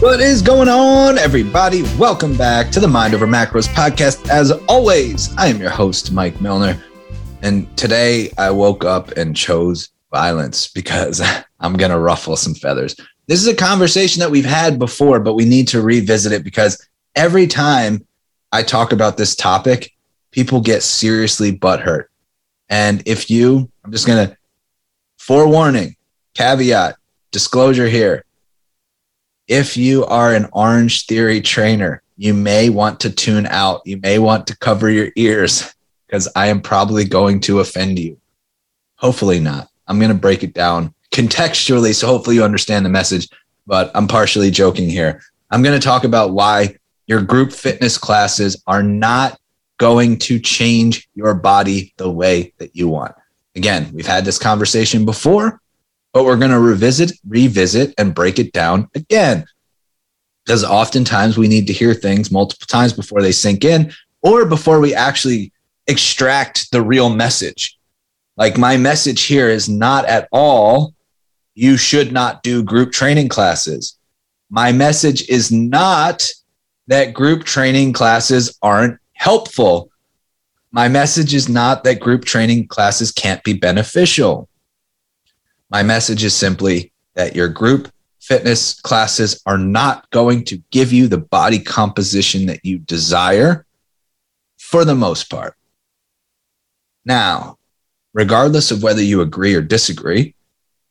What is going on, everybody? Welcome back to the Mind Over Macros podcast. As always, I am your host, Mike Milner. And today I woke up and chose violence because I'm going to ruffle some feathers. This is a conversation that we've had before, but we need to revisit it because every time I talk about this topic, people get seriously butthurt. And if you, I'm just going to forewarning, caveat, disclosure here if you are an Orangetheory trainer, you may want to tune out. You may want to cover your ears because I am probably going to offend you. Hopefully not. I'm going to break it down contextually. So hopefully you understand the message, but I'm partially joking here. I'm going to talk about why your group fitness classes are not going to change your body the way that you want. Again, we've had this conversation before but we're going to revisit, revisit, and break it down again. Because oftentimes we need to hear things multiple times before they sink in or before we actually extract the real message. Like my message here is not at all, you should not do group training classes. My message is not that group training classes aren't helpful. My message is not that group training classes can't be beneficial. My message is simply that your group fitness classes are not going to give you the body composition that you desire for the most part. Now, regardless of whether you agree or disagree,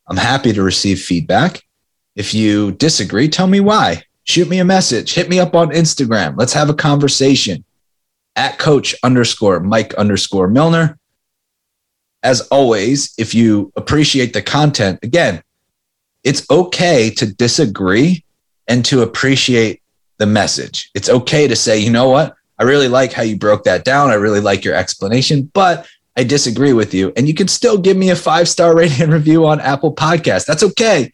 I'm happy to receive feedback. If you disagree, tell me why. Shoot me a message. Hit me up on Instagram. Let's have a conversation at coach underscore Mike underscore Milner as always, if you appreciate the content, again, it's okay to disagree and to appreciate the message. It's okay to say, you know what? I really like how you broke that down. I really like your explanation, but I disagree with you. And you can still give me a five star rating and review on Apple Podcast. That's okay.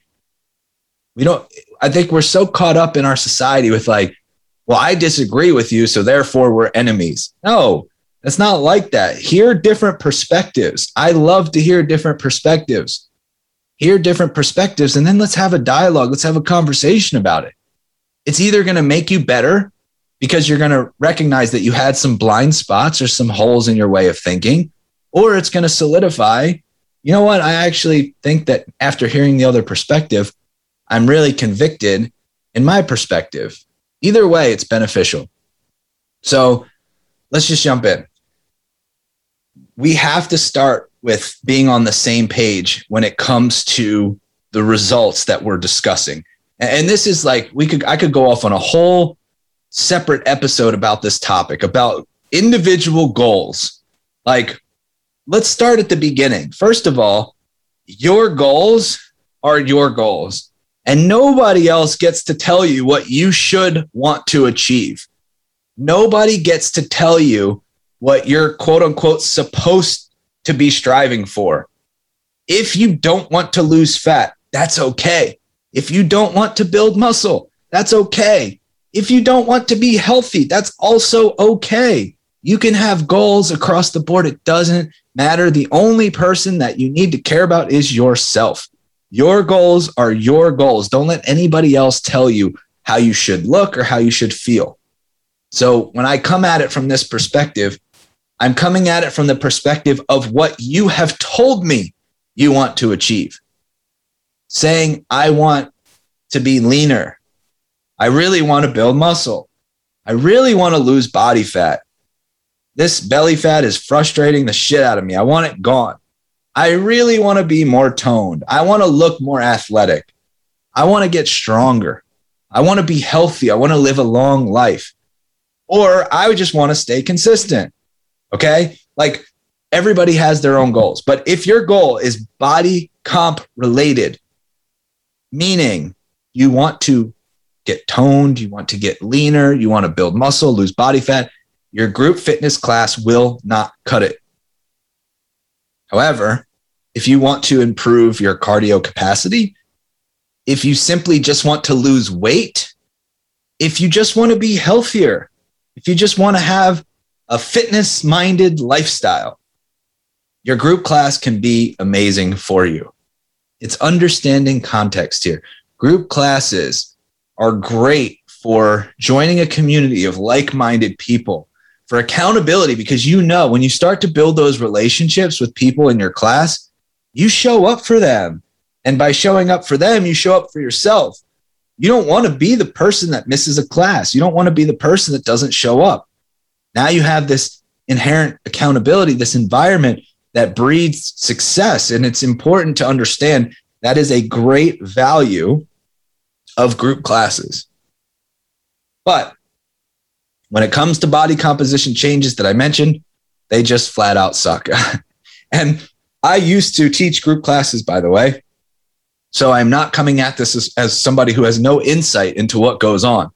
We don't, I think we're so caught up in our society with like, well, I disagree with you. So therefore we're enemies. No, it's not like that. Hear different perspectives. I love to hear different perspectives. Hear different perspectives, and then let's have a dialogue. Let's have a conversation about it. It's either going to make you better because you're going to recognize that you had some blind spots or some holes in your way of thinking, or it's going to solidify, you know what? I actually think that after hearing the other perspective, I'm really convicted in my perspective. Either way, it's beneficial. So let's just jump in we have to start with being on the same page when it comes to the results that we're discussing. And this is like we could I could go off on a whole separate episode about this topic about individual goals. Like let's start at the beginning. First of all, your goals are your goals. And nobody else gets to tell you what you should want to achieve. Nobody gets to tell you what you're quote unquote supposed to be striving for. If you don't want to lose fat, that's okay. If you don't want to build muscle, that's okay. If you don't want to be healthy, that's also okay. You can have goals across the board. It doesn't matter. The only person that you need to care about is yourself. Your goals are your goals. Don't let anybody else tell you how you should look or how you should feel. So when I come at it from this perspective, I'm coming at it from the perspective of what you have told me you want to achieve. Saying, I want to be leaner. I really want to build muscle. I really want to lose body fat. This belly fat is frustrating the shit out of me. I want it gone. I really want to be more toned. I want to look more athletic. I want to get stronger. I want to be healthy. I want to live a long life. Or I would just want to stay consistent. Okay. Like everybody has their own goals. But if your goal is body comp related, meaning you want to get toned, you want to get leaner, you want to build muscle, lose body fat, your group fitness class will not cut it. However, if you want to improve your cardio capacity, if you simply just want to lose weight, if you just want to be healthier, if you just want to have a fitness minded lifestyle, your group class can be amazing for you. It's understanding context here. Group classes are great for joining a community of like minded people, for accountability, because you know when you start to build those relationships with people in your class, you show up for them. And by showing up for them, you show up for yourself. You don't want to be the person that misses a class. You don't want to be the person that doesn't show up. Now you have this inherent accountability, this environment that breeds success. And it's important to understand that is a great value of group classes. But when it comes to body composition changes that I mentioned, they just flat out suck. and I used to teach group classes, by the way. So I'm not coming at this as, as, somebody who has no insight into what goes on.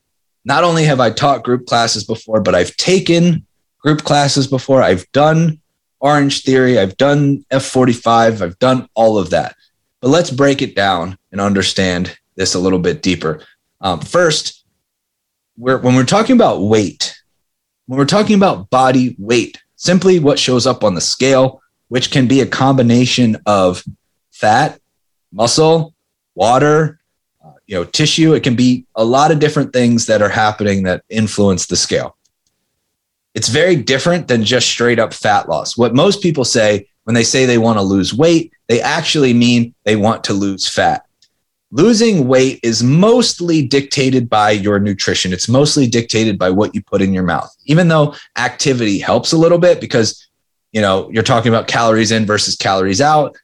Not only have I taught group classes before, but I've taken group classes before. I've done Orangetheory, I've done F45, I've done all of that. But let's break it down and understand this a little bit deeper. Um, first, we're, when we're talking about weight, when we're talking about body weight, simply what shows up on the scale, which can be a combination of fat, muscle, water, you know, tissue. It can be a lot of different things that are happening that influence the scale. It's very different than just straight up fat loss. What most people say when they say they want to lose weight, they actually mean they want to lose fat. Losing weight is mostly dictated by your nutrition. It's mostly dictated by what you put in your mouth. Even though activity helps a little bit because you know, you're talking about calories in versus calories out.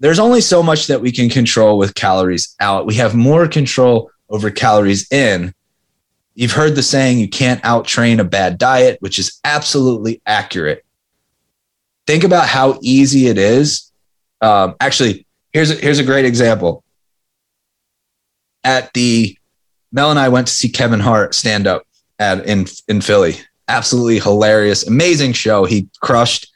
There's only so much that we can control with calories out. We have more control over calories in. You've heard the saying, you can't outtrain a bad diet, which is absolutely accurate. Think about how easy it is. Um, actually, here's a, here's a great example. At the Mel and I went to see Kevin Hart stand up at in in Philly absolutely hilarious, amazing show. He crushed.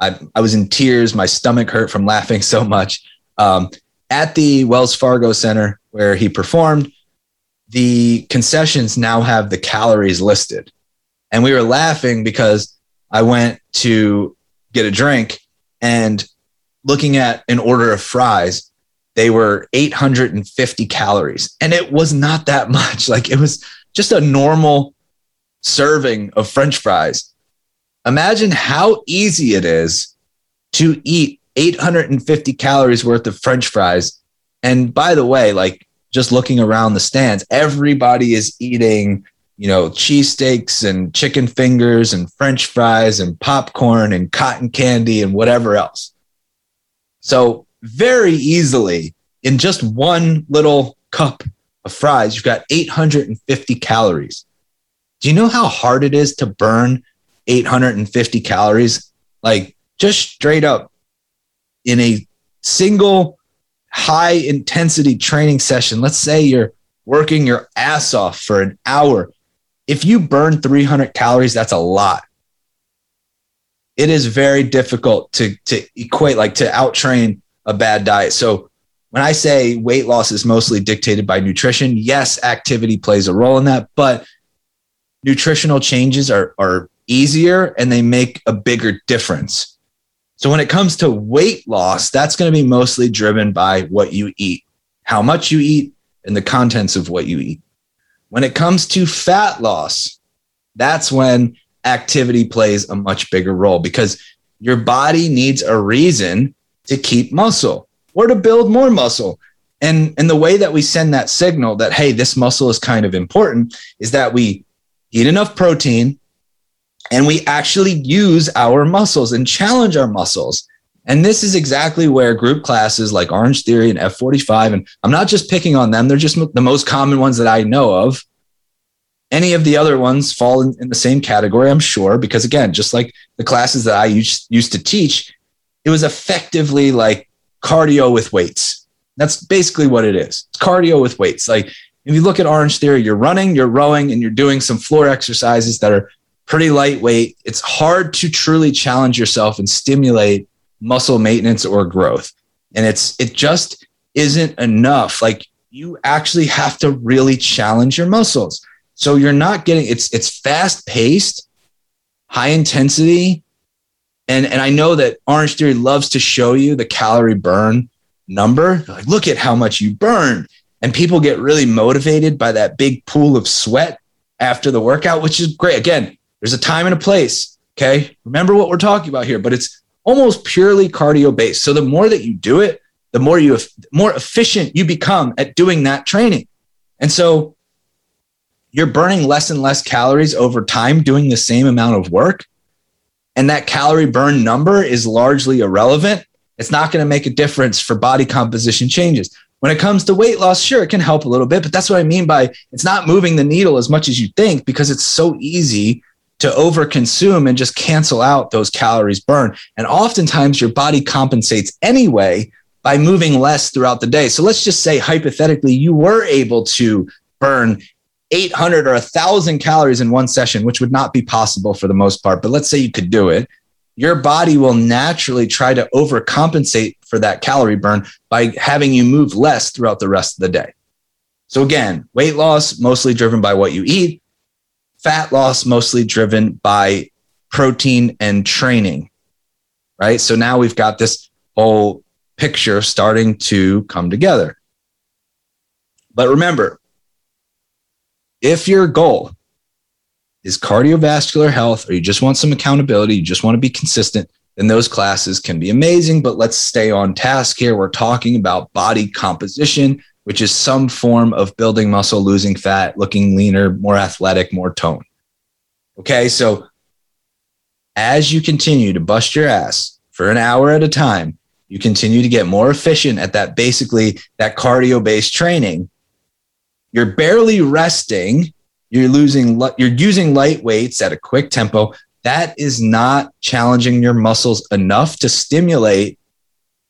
I, I was in tears. My stomach hurt from laughing so much. Um, at the Wells Fargo Center where he performed, the concessions now have the calories listed. And we were laughing because I went to get a drink and looking at an order of fries, they were 850 calories. And it was not that much. Like it was just a normal serving of french fries. Imagine how easy it is to eat 850 calories worth of french fries. And by the way, like just looking around the stands, everybody is eating, you know, cheesesteaks and chicken fingers and french fries and popcorn and cotton candy and whatever else. So, very easily, in just one little cup of fries, you've got 850 calories. Do you know how hard it is to burn 850 calories? Like just straight up in a single high intensity training session. Let's say you're working your ass off for an hour. If you burn 300 calories, that's a lot. It is very difficult to, to equate, like to outtrain a bad diet. So when I say weight loss is mostly dictated by nutrition, yes, activity plays a role in that, but nutritional changes are, are easier and they make a bigger difference. So when it comes to weight loss, that's going to be mostly driven by what you eat, how much you eat, and the contents of what you eat. When it comes to fat loss, that's when activity plays a much bigger role because your body needs a reason to keep muscle or to build more muscle. And, and the way that we send that signal that, hey, this muscle is kind of important is that we eat enough protein, and we actually use our muscles and challenge our muscles. And this is exactly where group classes like Orangetheory and F45, and I'm not just picking on them, they're just the most common ones that I know of. Any of the other ones fall in, in the same category, I'm sure, because again, just like the classes that I used, used to teach, it was effectively like cardio with weights. That's basically what it is. It's cardio with weights. Like if you look at Orangetheory, you're running, you're rowing, and you're doing some floor exercises that are pretty lightweight. It's hard to truly challenge yourself and stimulate muscle maintenance or growth. And it's it just isn't enough. Like you actually have to really challenge your muscles. So you're not getting it's it's fast paced, high intensity. And, and I know that Orangetheory loves to show you the calorie burn number. Like, look at how much you burn And people get really motivated by that big pool of sweat after the workout, which is great. Again, there's a time and a place. Okay. Remember what we're talking about here, but it's almost purely cardio based. So the more that you do it, the more you more efficient you become at doing that training. And so you're burning less and less calories over time doing the same amount of work. And that calorie burn number is largely irrelevant. It's not going to make a difference for body composition changes. When it comes to weight loss, sure, it can help a little bit, but that's what I mean by it's not moving the needle as much as you think because it's so easy to overconsume and just cancel out those calories burned. And oftentimes your body compensates anyway by moving less throughout the day. So let's just say hypothetically you were able to burn 800 or 1000 calories in one session, which would not be possible for the most part, but let's say you could do it. Your body will naturally try to overcompensate for that calorie burn by having you move less throughout the rest of the day. So again, weight loss mostly driven by what you eat, fat loss mostly driven by protein and training. Right? So now we've got this whole picture starting to come together. But remember, if your goal is cardiovascular health or you just want some accountability, you just want to be consistent, then those classes can be amazing. But let's stay on task here. We're talking about body composition, which is some form of building muscle, losing fat, looking leaner, more athletic, more tone. Okay, so as you continue to bust your ass for an hour at a time, you continue to get more efficient at that basically that cardio based training you're barely resting you're losing you're using light weights at a quick tempo. That is not challenging your muscles enough to stimulate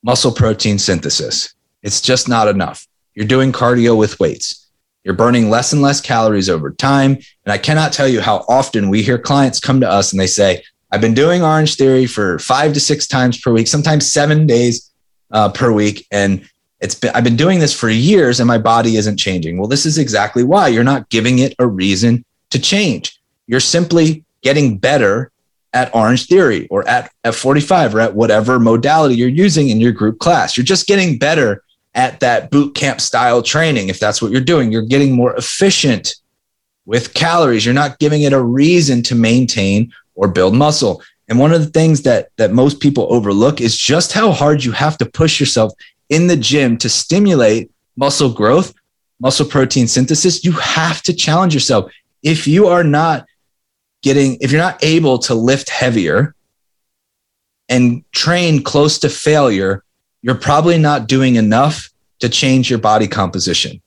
muscle protein synthesis. It's just not enough you're doing cardio with weights you're burning less and less calories over time and i cannot tell you how often we hear clients come to us and they say I've been doing Orangetheory for five to six times per week, sometimes seven days uh, per week, and it's been I've been doing this for years, and my body isn't changing. Well, this is exactly why you're not giving it a reason to change. You're simply getting better at Orangetheory or at F45 or at whatever modality you're using in your group class. You're just getting better at that boot camp style training. If that's what you're doing, you're getting more efficient with calories. You're not giving it a reason to maintain or build muscle. And one of the things that that most people overlook is just how hard you have to push yourself in the gym to stimulate muscle growth, muscle protein synthesis. You have to challenge yourself. If you are not getting if you're not able to lift heavier and train close to failure, you're probably not doing enough to change your body composition.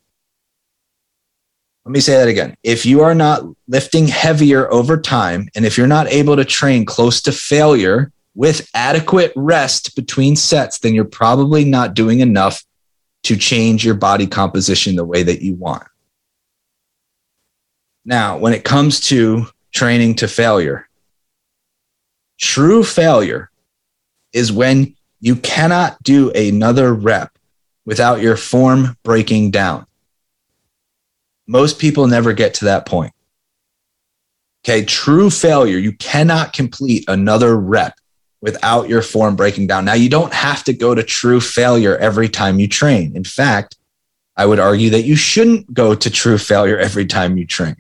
Let me say that again. If you are not lifting heavier over time, and if you're not able to train close to failure with adequate rest between sets, then you're probably not doing enough to change your body composition the way that you want. Now, when it comes to training to failure, true failure is when you cannot do another rep without your form breaking down. Most people never get to that point. Okay, true failure, you cannot complete another rep without your form breaking down. Now, you don't have to go to true failure every time you train. In fact, I would argue that you shouldn't go to true failure every time you train.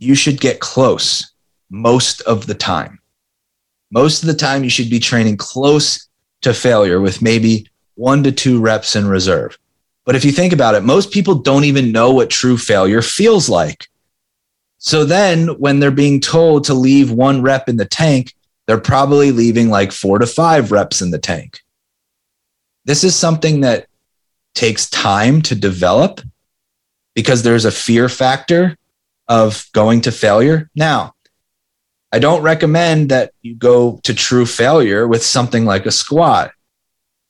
You should get close most of the time. Most of the time, you should be training close to failure with maybe one to two reps in reserve. But if you think about it, most people don't even know what true failure feels like. So then when they're being told to leave one rep in the tank, they're probably leaving like four to five reps in the tank. This is something that takes time to develop because there's a fear factor of going to failure. Now, I don't recommend that you go to true failure with something like a squat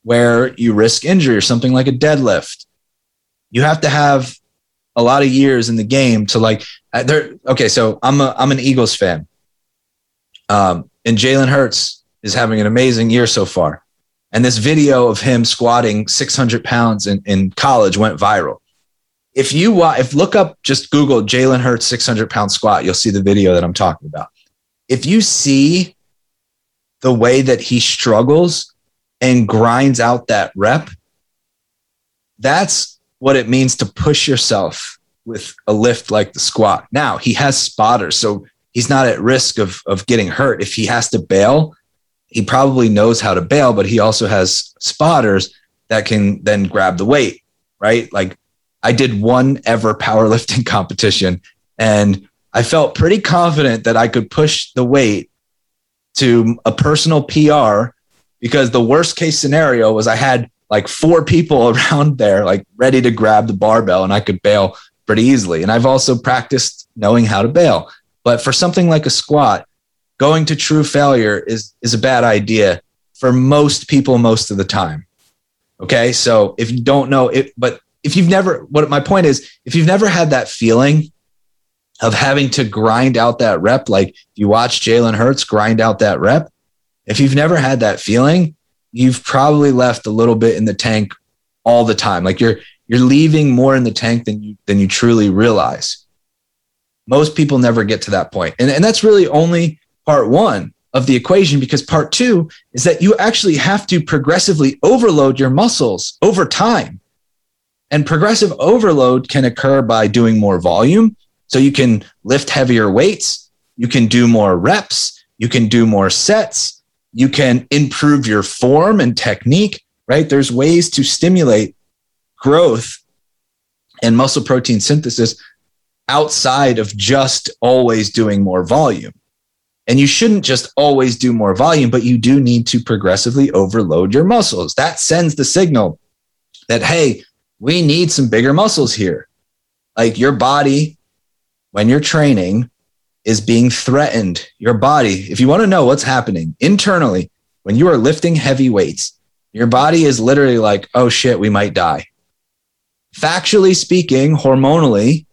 where you risk injury or something like a deadlift. You have to have a lot of years in the game to like uh, there. Okay, so I'm a I'm an Eagles fan, um, and Jalen Hurts is having an amazing year so far. And this video of him squatting 600 pounds in, in college went viral. If you if look up just Google Jalen Hurts 600 pound squat, you'll see the video that I'm talking about. If you see the way that he struggles and grinds out that rep, that's what it means to push yourself with a lift like the squat. Now he has spotters, so he's not at risk of, of getting hurt. If he has to bail, he probably knows how to bail, but he also has spotters that can then grab the weight, right? Like I did one ever powerlifting competition and I felt pretty confident that I could push the weight to a personal PR because the worst case scenario was I had like four people around there, like ready to grab the barbell and I could bail pretty easily. And I've also practiced knowing how to bail. But for something like a squat, going to true failure is, is a bad idea for most people most of the time. Okay. So if you don't know it, but if you've never, what my point is, if you've never had that feeling of having to grind out that rep, like if you watch Jalen Hurts grind out that rep, if you've never had that feeling, you've probably left a little bit in the tank all the time. Like you're you're leaving more in the tank than you than you truly realize. Most people never get to that point. And, and that's really only part one of the equation because part two is that you actually have to progressively overload your muscles over time. And progressive overload can occur by doing more volume. So you can lift heavier weights, you can do more reps, you can do more sets, you can improve your form and technique, right? There's ways to stimulate growth and muscle protein synthesis outside of just always doing more volume. And you shouldn't just always do more volume, but you do need to progressively overload your muscles. That sends the signal that, hey, we need some bigger muscles here. Like your body, when you're training, is being threatened. Your body, if you want to know what's happening internally, when you are lifting heavy weights, your body is literally like, oh shit, we might die. Factually speaking, hormonally,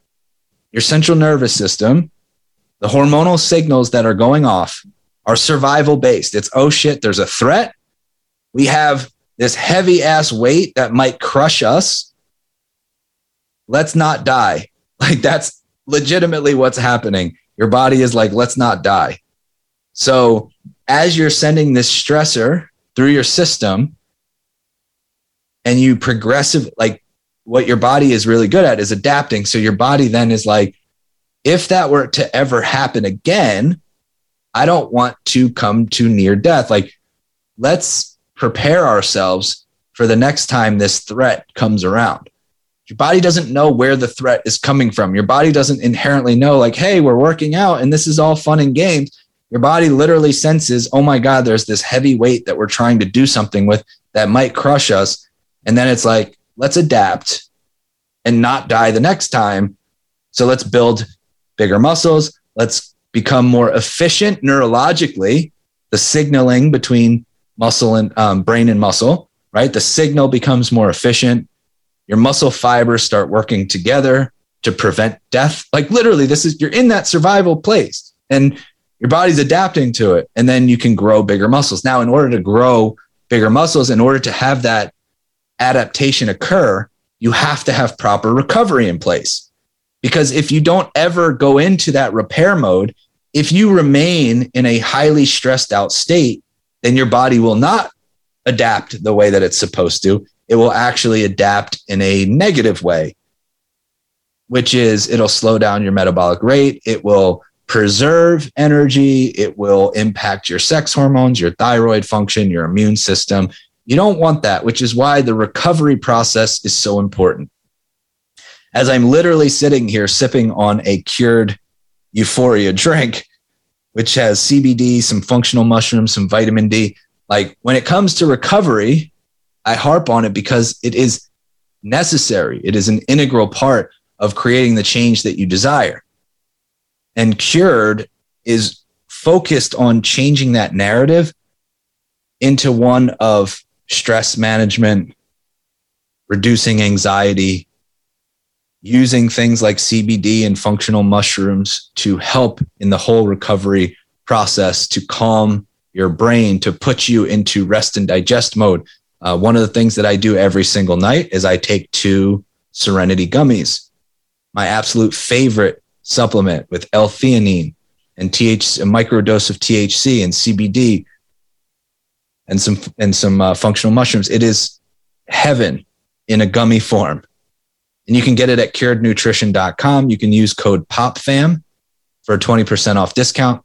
your central nervous system, the hormonal signals that are going off are survival based. It's, oh shit, there's a threat. We have this heavy ass weight that might crush us let's not die. Like that's legitimately what's happening. Your body is like, let's not die. So as you're sending this stressor through your system and you progressive, like what your body is really good at is adapting. So your body then is like, if that were to ever happen again, I don't want to come to near death. Like, let's prepare ourselves for the next time this threat comes around. Your body doesn't know where the threat is coming from. Your body doesn't inherently know, like, hey, we're working out and this is all fun and games. Your body literally senses, oh my God, there's this heavy weight that we're trying to do something with that might crush us. And then it's like, let's adapt and not die the next time. So let's build bigger muscles. Let's become more efficient neurologically, the signaling between muscle and um, brain and muscle, right? The signal becomes more efficient your muscle fibers start working together to prevent death. Like literally, this is you're in that survival place and your body's adapting to it. And then you can grow bigger muscles. Now, in order to grow bigger muscles, in order to have that adaptation occur, you have to have proper recovery in place. Because if you don't ever go into that repair mode, if you remain in a highly stressed out state, then your body will not adapt the way that it's supposed to it will actually adapt in a negative way, which is it'll slow down your metabolic rate. It will preserve energy. It will impact your sex hormones, your thyroid function, your immune system. You don't want that, which is why the recovery process is so important. As I'm literally sitting here sipping on a cured euphoria drink, which has CBD, some functional mushrooms, some vitamin D. Like when it comes to recovery, I harp on it because it is necessary. It is an integral part of creating the change that you desire. And cured is focused on changing that narrative into one of stress management, reducing anxiety, using things like CBD and functional mushrooms to help in the whole recovery process to calm your brain, to put you into rest and digest mode, uh, one of the things that I do every single night is I take two Serenity gummies, my absolute favorite supplement with L-theanine and TH, a micro dose of THC and CBD and some and some uh, functional mushrooms. It is heaven in a gummy form. And you can get it at curednutrition.com. You can use code POPFAM for a 20% off discount.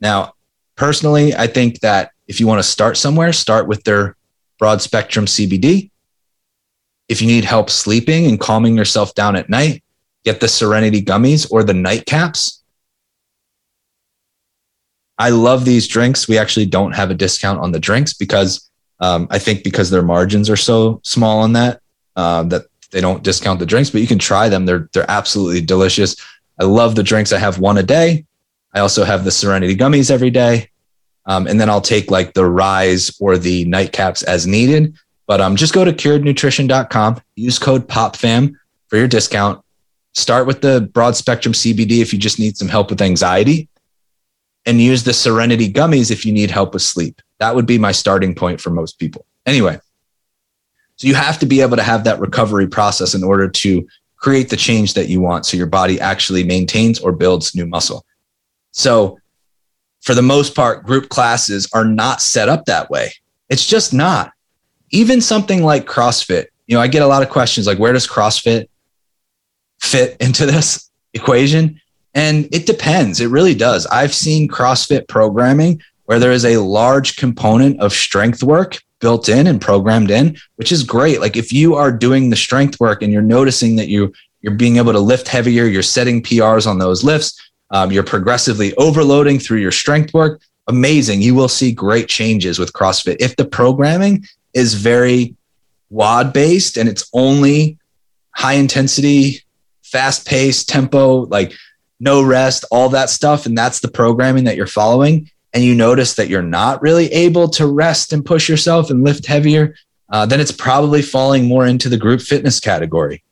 Now, personally, I think that if you want to start somewhere, start with their broad spectrum CBD. If you need help sleeping and calming yourself down at night, get the Serenity gummies or the night caps. I love these drinks. We actually don't have a discount on the drinks because um, I think because their margins are so small on that uh, that they don't discount the drinks. But you can try them; they're they're absolutely delicious. I love the drinks. I have one a day. I also have the Serenity gummies every day, um, and then I'll take like the Rise or the nightcaps as needed. But um, just go to curednutrition.com, use code POPFAM for your discount. Start with the broad spectrum CBD if you just need some help with anxiety and use the Serenity gummies if you need help with sleep. That would be my starting point for most people. Anyway, so you have to be able to have that recovery process in order to create the change that you want so your body actually maintains or builds new muscle. So, for the most part, group classes are not set up that way. It's just not. Even something like CrossFit, you know, I get a lot of questions like, where does CrossFit fit into this equation? And it depends. It really does. I've seen CrossFit programming where there is a large component of strength work built in and programmed in, which is great. Like if you are doing the strength work and you're noticing that you you're being able to lift heavier, you're setting PRs on those lifts, um, you're progressively overloading through your strength work. Amazing. You will see great changes with CrossFit. If the programming is very WOD based and it's only high intensity, fast paced tempo, like no rest, all that stuff, and that's the programming that you're following, and you notice that you're not really able to rest and push yourself and lift heavier, uh, then it's probably falling more into the group fitness category.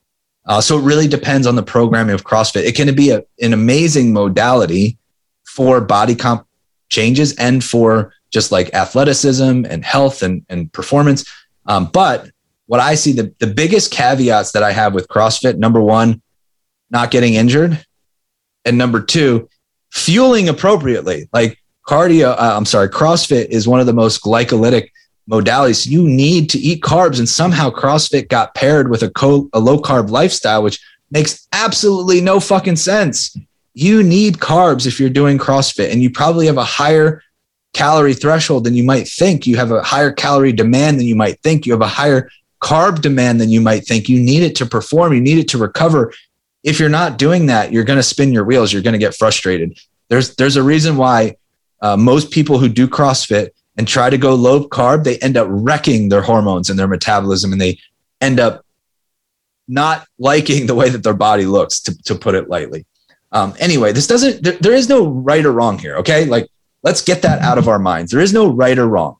Uh, so it really depends on the programming of CrossFit. It can be a, an amazing modality for body comp changes and for just like athleticism and health and, and performance. Um, but what I see the, the biggest caveats that I have with CrossFit number one, not getting injured. And number two, fueling appropriately. Like cardio, uh, I'm sorry, CrossFit is one of the most glycolytic modalities. You need to eat carbs, and somehow CrossFit got paired with a, co- a low carb lifestyle, which makes absolutely no fucking sense. You need carbs if you're doing CrossFit, and you probably have a higher calorie threshold than you might think. You have a higher calorie demand than you might think. You have a higher carb demand than you might think. You need it to perform, you need it to recover. If you're not doing that, you're going to spin your wheels. You're going to get frustrated. There's there's a reason why uh, most people who do CrossFit and try to go low carb, they end up wrecking their hormones and their metabolism, and they end up not liking the way that their body looks, to, to put it lightly. Um, anyway, this doesn't, there, there is no right or wrong here. Okay. Like, let's get that out of our minds. There is no right or wrong.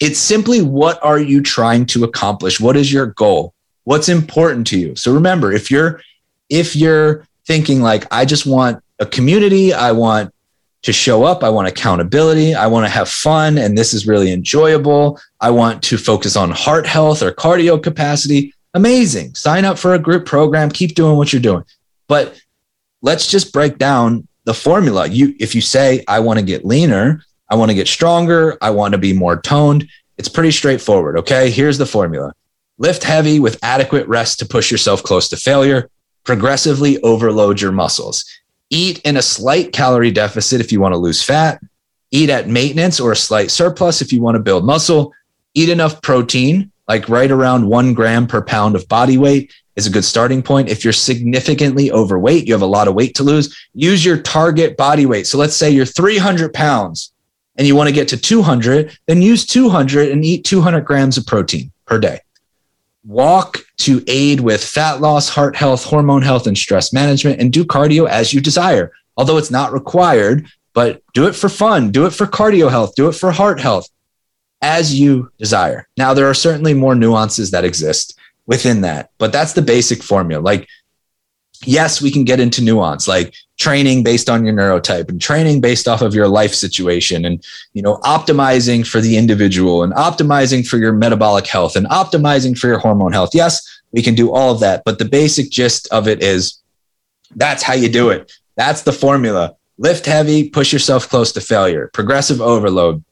It's simply what are you trying to accomplish? What is your goal? What's important to you? So remember, if you're, if you're thinking like, I just want a community, I want to show up. I want accountability. I want to have fun. And this is really enjoyable. I want to focus on heart health or cardio capacity. Amazing. Sign up for a group program. Keep doing what you're doing. But let's just break down the formula. You, if you say, I want to get leaner, I want to get stronger, I want to be more toned, it's pretty straightforward. Okay. Here's the formula lift heavy with adequate rest to push yourself close to failure, progressively overload your muscles. Eat in a slight calorie deficit if you want to lose fat. Eat at maintenance or a slight surplus if you want to build muscle. Eat enough protein, like right around one gram per pound of body weight is a good starting point. If you're significantly overweight, you have a lot of weight to lose, use your target body weight. So let's say you're 300 pounds and you want to get to 200, then use 200 and eat 200 grams of protein per day walk to aid with fat loss, heart health, hormone health, and stress management, and do cardio as you desire. Although it's not required, but do it for fun, do it for cardio health, do it for heart health as you desire. Now, there are certainly more nuances that exist within that, but that's the basic formula. Like yes, we can get into nuance like training based on your neurotype and training based off of your life situation and you know optimizing for the individual and optimizing for your metabolic health and optimizing for your hormone health. Yes, we can do all of that, but the basic gist of it is that's how you do it. That's the formula. Lift heavy, push yourself close to failure. Progressive overload.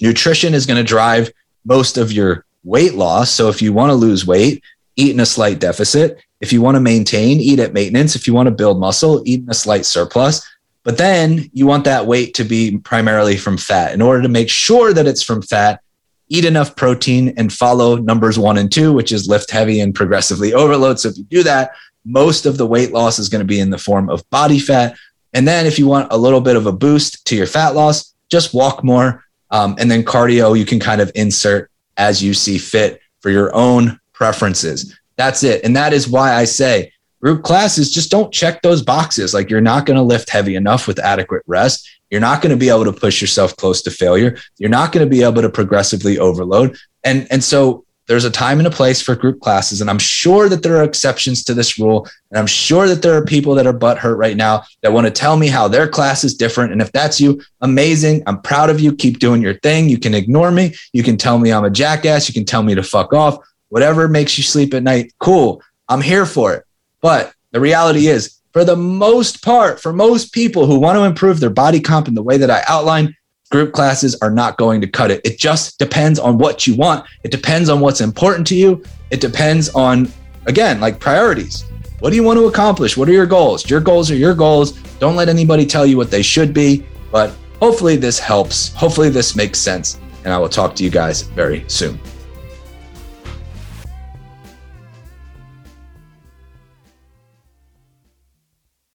Nutrition is going to drive most of your weight loss. So if you want to lose weight, eat in a slight deficit If you want to maintain, eat at maintenance. If you want to build muscle, eat in a slight surplus. But then you want that weight to be primarily from fat. In order to make sure that it's from fat, eat enough protein and follow numbers one and two, which is lift heavy and progressively overload. So if you do that, most of the weight loss is going to be in the form of body fat. And then if you want a little bit of a boost to your fat loss, just walk more. Um, and then cardio, you can kind of insert as you see fit for your own preferences. That's it. And that is why I say group classes just don't check those boxes. Like you're not going to lift heavy enough with adequate rest. You're not going to be able to push yourself close to failure. You're not going to be able to progressively overload. And, and so there's a time and a place for group classes. And I'm sure that there are exceptions to this rule. And I'm sure that there are people that are butt hurt right now that want to tell me how their class is different. And if that's you, amazing. I'm proud of you. Keep doing your thing. You can ignore me. You can tell me I'm a jackass. You can tell me to fuck off. Whatever makes you sleep at night, cool. I'm here for it. But the reality is, for the most part, for most people who want to improve their body comp in the way that I outlined, group classes are not going to cut it. It just depends on what you want. It depends on what's important to you. It depends on, again, like priorities. What do you want to accomplish? What are your goals? Your goals are your goals. Don't let anybody tell you what they should be. But hopefully, this helps. Hopefully, this makes sense. And I will talk to you guys very soon.